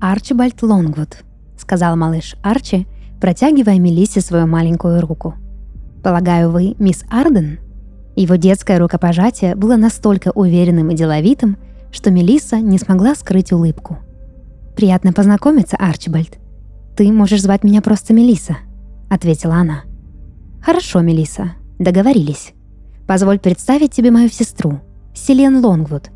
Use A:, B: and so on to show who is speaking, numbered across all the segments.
A: Арчибальд Лонгвуд», — сказал малыш Арчи, протягивая Мелиссе свою маленькую руку. «Полагаю, вы мисс Арден?» Его детское рукопожатие было настолько уверенным и деловитым, что Мелисса не смогла скрыть улыбку. «Приятно познакомиться, Арчибальд. Ты можешь звать меня просто Мелисса», — ответила она. «Хорошо, Мелисса, договорились. Позволь представить тебе мою сестру, Селен Лонгвуд».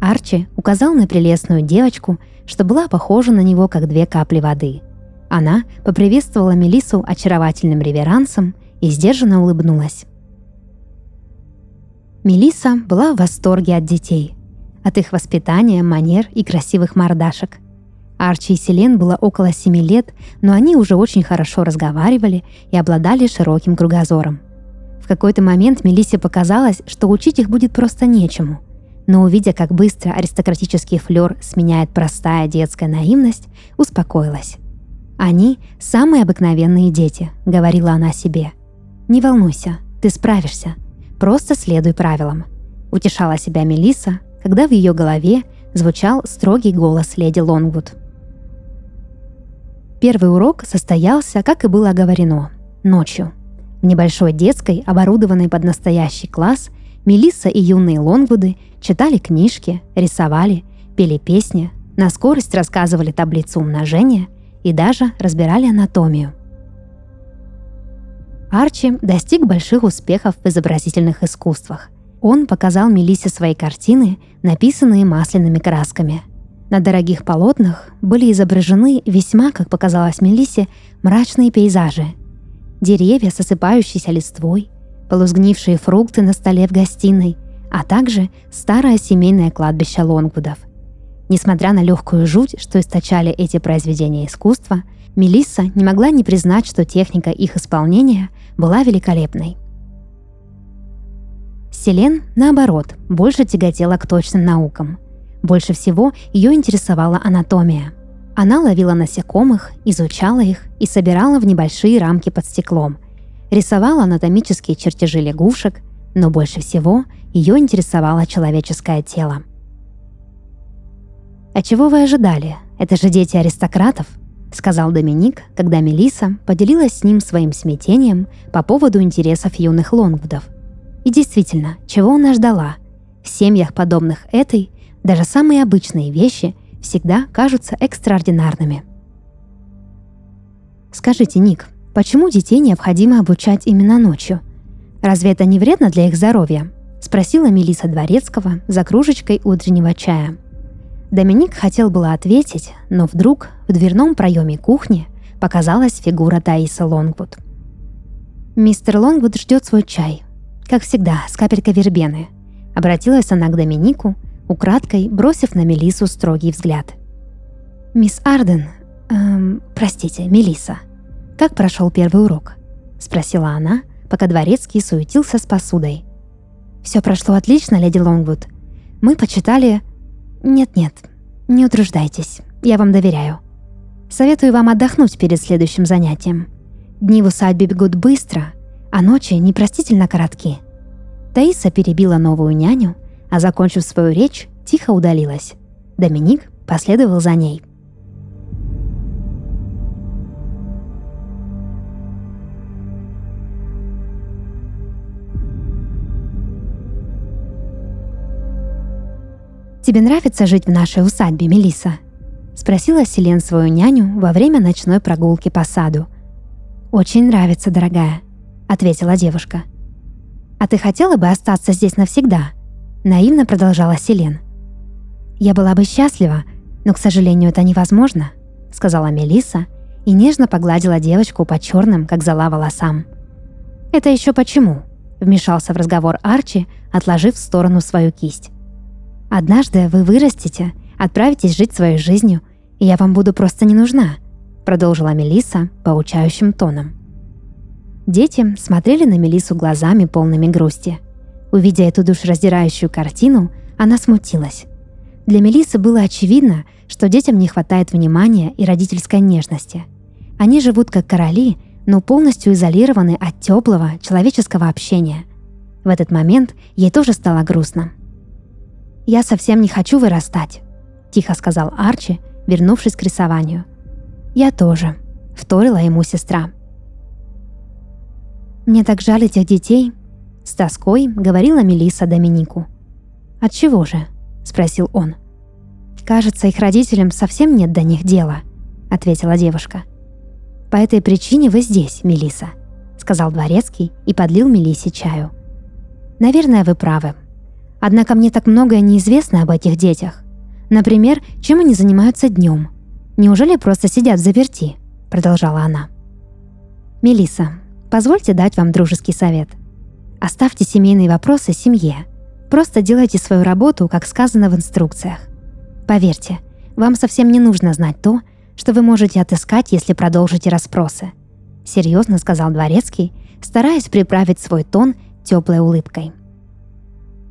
A: Арчи указал на прелестную девочку, что была похожа на него, как две капли воды. Она поприветствовала Мелиссу очаровательным реверансом и сдержанно улыбнулась. Мелисса была в восторге от детей, от их воспитания, манер и красивых мордашек. Арчи и Селен было около семи лет, но они уже очень хорошо разговаривали и обладали широким кругозором. В какой-то момент Мелиссе показалось, что учить их будет просто нечему. Но увидя, как быстро аристократический флер сменяет простая детская наивность, успокоилась. «Они – самые обыкновенные дети», – говорила она себе. «Не волнуйся, ты справишься. Просто следуй правилам», – утешала себя Мелисса, когда в ее голове звучал строгий голос леди Лонгвуд – Первый урок состоялся, как и было оговорено, ночью. В небольшой детской, оборудованной под настоящий класс, Мелисса и юные Лонгвуды читали книжки, рисовали, пели песни, на скорость рассказывали таблицу умножения и даже разбирали анатомию. Арчи достиг больших успехов в изобразительных искусствах. Он показал Мелиссе свои картины, написанные масляными красками – на дорогих полотнах были изображены весьма, как показалось Мелиссе, мрачные пейзажи. Деревья с осыпающейся листвой, полузгнившие фрукты на столе в гостиной, а также старое семейное кладбище Лонгвудов. Несмотря на легкую жуть, что источали эти произведения искусства, Мелисса не могла не признать, что техника их исполнения была великолепной. Селен, наоборот, больше тяготела к точным наукам – больше всего ее интересовала анатомия. Она ловила насекомых, изучала их и собирала в небольшие рамки под стеклом. Рисовала анатомические чертежи лягушек, но больше всего ее интересовало человеческое тело. «А чего вы ожидали? Это же дети аристократов», — сказал Доминик, когда Мелиса поделилась с ним своим смятением по поводу интересов юных Лонгвудов. И действительно, чего она ждала? В семьях, подобных этой, даже самые обычные вещи всегда кажутся экстраординарными. Скажите, Ник, почему детей необходимо обучать именно ночью? Разве это не вредно для их здоровья? Спросила Мелиса Дворецкого за кружечкой утреннего чая. Доминик хотел было ответить, но вдруг в дверном проеме кухни показалась фигура Таиса Лонгвуд. «Мистер Лонгвуд ждет свой чай. Как всегда, с капелькой вербены», — обратилась она к Доминику, украдкой бросив на Мелису строгий взгляд. «Мисс Арден, эм, простите, Мелиса, как прошел первый урок?» — спросила она, пока дворецкий суетился с посудой. «Все прошло отлично, леди Лонгвуд. Мы почитали...» «Нет-нет, не утруждайтесь, я вам доверяю. Советую вам отдохнуть перед следующим занятием. Дни в усадьбе бегут быстро, а ночи непростительно коротки». Таиса перебила новую няню а закончив свою речь, тихо удалилась. Доминик последовал за ней. «Тебе нравится жить в нашей усадьбе, Мелиса? спросила Селен свою няню во время ночной прогулки по саду. «Очень нравится, дорогая», — ответила девушка. «А ты хотела бы остаться здесь навсегда?» Наивно продолжала Селен. «Я была бы счастлива, но, к сожалению, это невозможно», — сказала Мелиса и нежно погладила девочку по черным, как зола, волосам. «Это еще почему?» — вмешался в разговор Арчи, отложив в сторону свою кисть. «Однажды вы вырастете, отправитесь жить своей жизнью, и я вам буду просто не нужна», — продолжила Мелиса поучающим тоном. Дети смотрели на Мелису глазами полными грусти. Увидя эту душераздирающую картину, она смутилась. Для Мелисы было очевидно, что детям не хватает внимания и родительской нежности. Они живут как короли, но полностью изолированы от теплого человеческого общения. В этот момент ей тоже стало грустно. «Я совсем не хочу вырастать», — тихо сказал Арчи, вернувшись к рисованию. «Я тоже», — вторила ему сестра. «Мне так жаль этих детей», — с тоской говорила Мелисса Доминику. «От чего же?» — спросил он. «Кажется, их родителям совсем нет до них дела», — ответила девушка. «По этой причине вы здесь, Мелиса, сказал дворецкий и подлил Мелисе чаю. «Наверное, вы правы. Однако мне так многое неизвестно об этих детях. Например, чем они занимаются днем. Неужели просто сидят в заперти?» — продолжала она. Мелиса, позвольте дать вам дружеский совет. Оставьте семейные вопросы семье. Просто делайте свою работу, как сказано в инструкциях. Поверьте, вам совсем не нужно знать то, что вы можете отыскать, если продолжите расспросы. Серьезно сказал Дворецкий, стараясь приправить свой тон теплой улыбкой.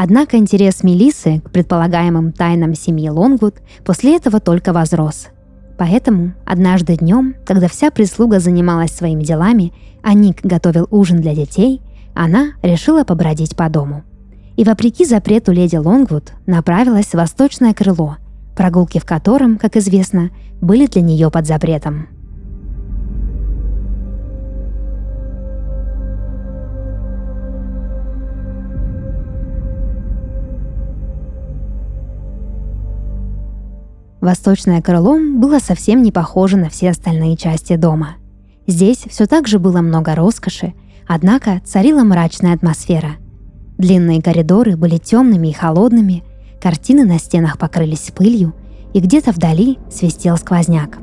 A: Однако интерес Мелисы к предполагаемым тайнам семьи Лонгвуд после этого только возрос. Поэтому однажды днем, когда вся прислуга занималась своими делами, а Ник готовил ужин для детей, она решила побродить по дому. И вопреки запрету леди Лонгвуд направилась в восточное крыло – прогулки в котором, как известно, были для нее под запретом. Восточное крыло было совсем не похоже на все остальные части дома. Здесь все так же было много роскоши, однако царила мрачная атмосфера. Длинные коридоры были темными и холодными, Картины на стенах покрылись пылью, и где-то вдали свистел сквозняк.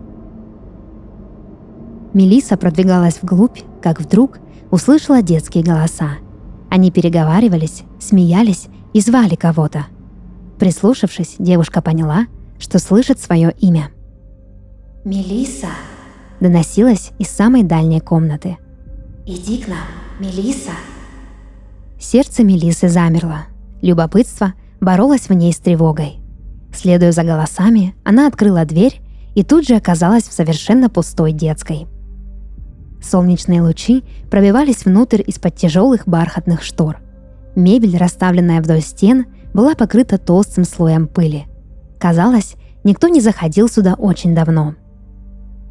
A: Мелиса продвигалась вглубь, как вдруг услышала детские голоса. Они переговаривались, смеялись и звали кого-то. Прислушавшись, девушка поняла, что слышит свое имя.
B: Мелиса,
A: доносилось из самой дальней комнаты.
B: Иди к нам, Мелиса.
A: Сердце Мелисы замерло. Любопытство – боролась в ней с тревогой. Следуя за голосами, она открыла дверь и тут же оказалась в совершенно пустой детской. Солнечные лучи пробивались внутрь из-под тяжелых бархатных штор. Мебель, расставленная вдоль стен, была покрыта толстым слоем пыли. Казалось, никто не заходил сюда очень давно.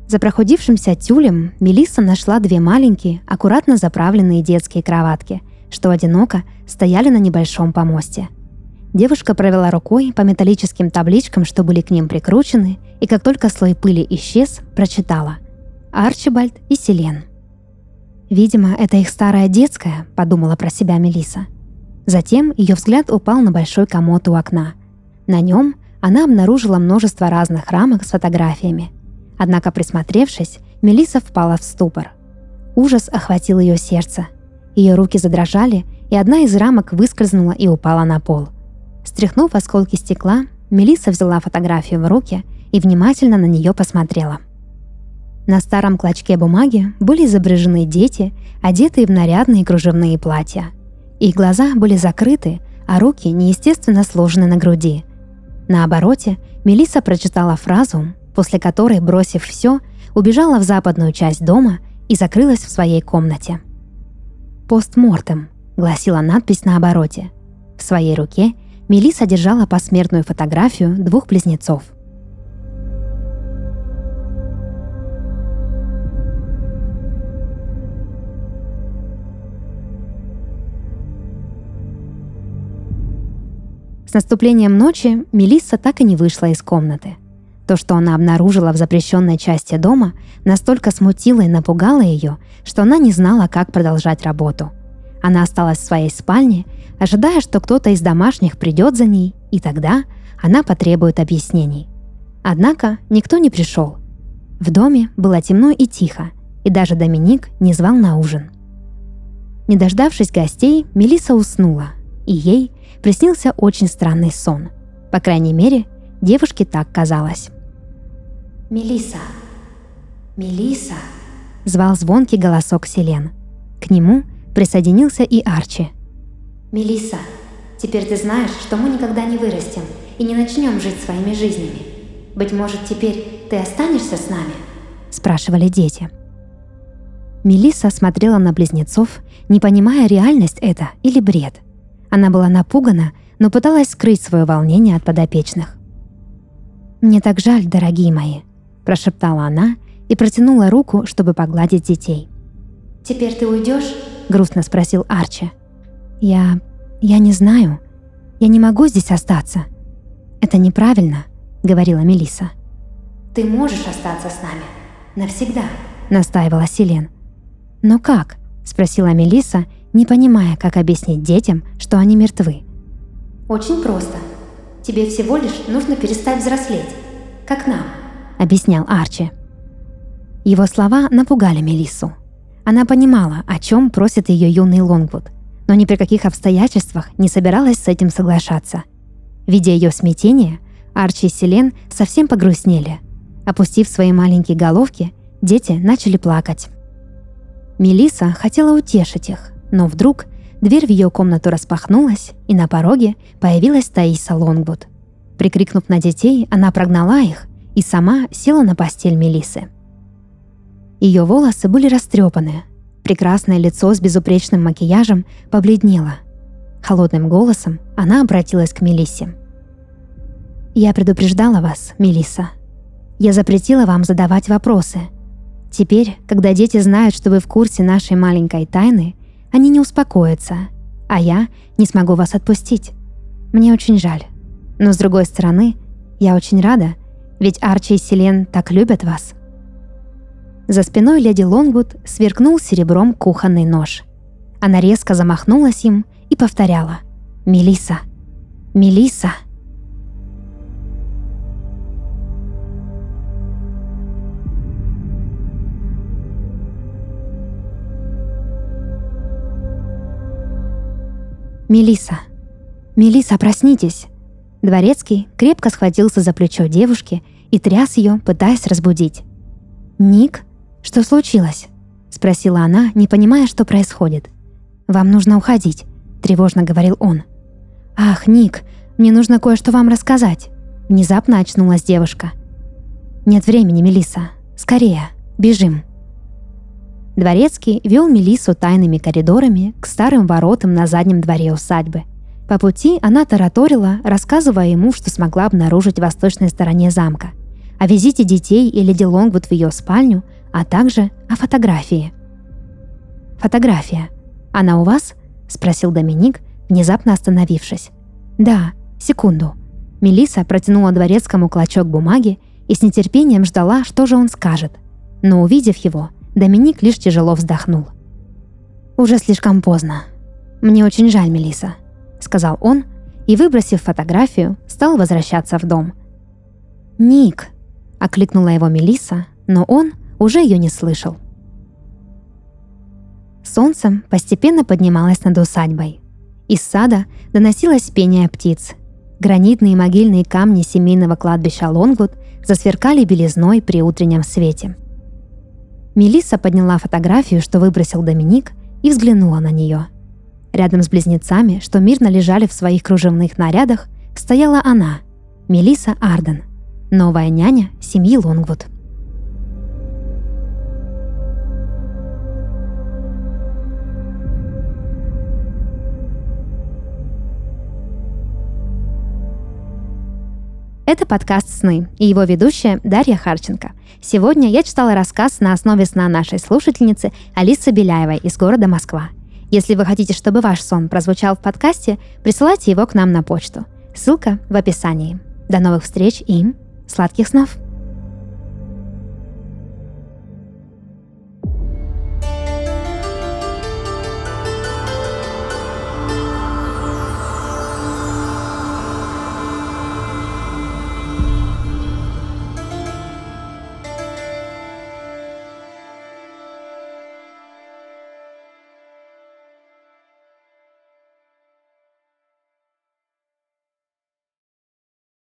A: За прохудившимся тюлем Мелисса нашла две маленькие, аккуратно заправленные детские кроватки, что одиноко стояли на небольшом помосте – Девушка провела рукой по металлическим табличкам, что были к ним прикручены, и как только слой пыли исчез, прочитала «Арчибальд и Селен». «Видимо, это их старая детская», — подумала про себя Мелиса. Затем ее взгляд упал на большой комод у окна. На нем она обнаружила множество разных рамок с фотографиями. Однако, присмотревшись, Мелиса впала в ступор. Ужас охватил ее сердце. Ее руки задрожали, и одна из рамок выскользнула и упала на пол. Стряхнув осколки стекла, Мелиса взяла фотографию в руки и внимательно на нее посмотрела. На старом клочке бумаги были изображены дети, одетые в нарядные кружевные платья. Их глаза были закрыты, а руки неестественно сложены на груди. На обороте Мелиса прочитала фразу, после которой, бросив все, убежала в западную часть дома и закрылась в своей комнате. «Постмортем», — гласила надпись на обороте. В своей руке Мелисса держала посмертную фотографию двух близнецов. С наступлением ночи Мелисса так и не вышла из комнаты. То, что она обнаружила в запрещенной части дома, настолько смутило и напугало ее, что она не знала, как продолжать работу. Она осталась в своей спальне ожидая, что кто-то из домашних придет за ней, и тогда она потребует объяснений. Однако никто не пришел. В доме было темно и тихо, и даже Доминик не звал на ужин. Не дождавшись гостей, Мелиса уснула, и ей приснился очень странный сон. По крайней мере, девушке так казалось.
B: Мелиса, Мелиса,
A: звал звонкий голосок Селен. К нему присоединился и Арчи –
B: Мелиса, теперь ты знаешь, что мы никогда не вырастем и не начнем жить своими жизнями. Быть может, теперь ты останешься с нами?
A: Спрашивали дети. Мелисса смотрела на близнецов, не понимая, реальность это или бред. Она была напугана, но пыталась скрыть свое волнение от подопечных. «Мне так жаль, дорогие мои», – прошептала она и протянула руку, чтобы погладить детей.
B: «Теперь ты уйдешь?»
A: – грустно спросил Арчи. «Я... я не знаю. Я не могу здесь остаться. Это неправильно», – говорила Мелиса.
B: «Ты можешь остаться с нами. Навсегда», –
A: настаивала Селен. «Но как?» – спросила Мелиса, не понимая, как объяснить детям, что они мертвы.
B: «Очень просто. Тебе всего лишь нужно перестать взрослеть, как нам», —
A: объяснял Арчи. Его слова напугали Мелиссу. Она понимала, о чем просит ее юный Лонгвуд, но ни при каких обстоятельствах не собиралась с этим соглашаться. Видя ее смятение, Арчи и Селен совсем погрустнели. Опустив свои маленькие головки, дети начали плакать. Мелиса хотела утешить их, но вдруг Дверь в ее комнату распахнулась, и на пороге появилась Таиса Лонгвуд. Прикрикнув на детей, она прогнала их и сама села на постель Мелисы. Ее волосы были растрепаны, прекрасное лицо с безупречным макияжем побледнело. Холодным голосом она обратилась к Мелиссе. «Я предупреждала вас, Мелисса. Я запретила вам задавать вопросы. Теперь, когда дети знают, что вы в курсе нашей маленькой тайны, они не успокоятся, а я не смогу вас отпустить. Мне очень жаль. Но с другой стороны, я очень рада, ведь Арчи и Селен так любят вас. За спиной леди Лонгвуд сверкнул серебром кухонный нож. Она резко замахнулась им и повторяла «Мелиса! Мелиса!» Мелиса, Мелиса, проснитесь!» Дворецкий крепко схватился за плечо девушки и тряс ее, пытаясь разбудить. «Ник, что случилось?» — спросила она, не понимая, что происходит. «Вам нужно уходить», — тревожно говорил он. «Ах, Ник, мне нужно кое-что вам рассказать», — внезапно очнулась девушка. «Нет времени, Мелиса. Скорее, бежим». Дворецкий вел Мелису тайными коридорами к старым воротам на заднем дворе усадьбы. По пути она тараторила, рассказывая ему, что смогла обнаружить в восточной стороне замка, о визите детей и леди Лонгвуд в ее спальню, а также о фотографии. «Фотография. Она у вас?» – спросил Доминик, внезапно остановившись. «Да, секунду». Мелиса протянула дворецкому клочок бумаги и с нетерпением ждала, что же он скажет. Но увидев его, Доминик лишь тяжело вздохнул. «Уже слишком поздно. Мне очень жаль, Мелиса, сказал он и, выбросив фотографию, стал возвращаться в дом. «Ник!» – окликнула его Мелиса, но он уже ее не слышал. Солнце постепенно поднималось над усадьбой. Из сада доносилось пение птиц. Гранитные могильные камни семейного кладбища Лонгвуд засверкали белизной при утреннем свете – Мелисса подняла фотографию, что выбросил Доминик, и взглянула на нее. Рядом с близнецами, что мирно лежали в своих кружевных нарядах, стояла она, Мелисса Арден, новая няня семьи Лонгвуд. Это подкаст «Сны» и его ведущая Дарья Харченко. Сегодня я читала рассказ на основе сна нашей слушательницы Алисы Беляевой из города Москва. Если вы хотите, чтобы ваш сон прозвучал в подкасте, присылайте его к нам на почту. Ссылка в описании. До новых встреч и сладких снов!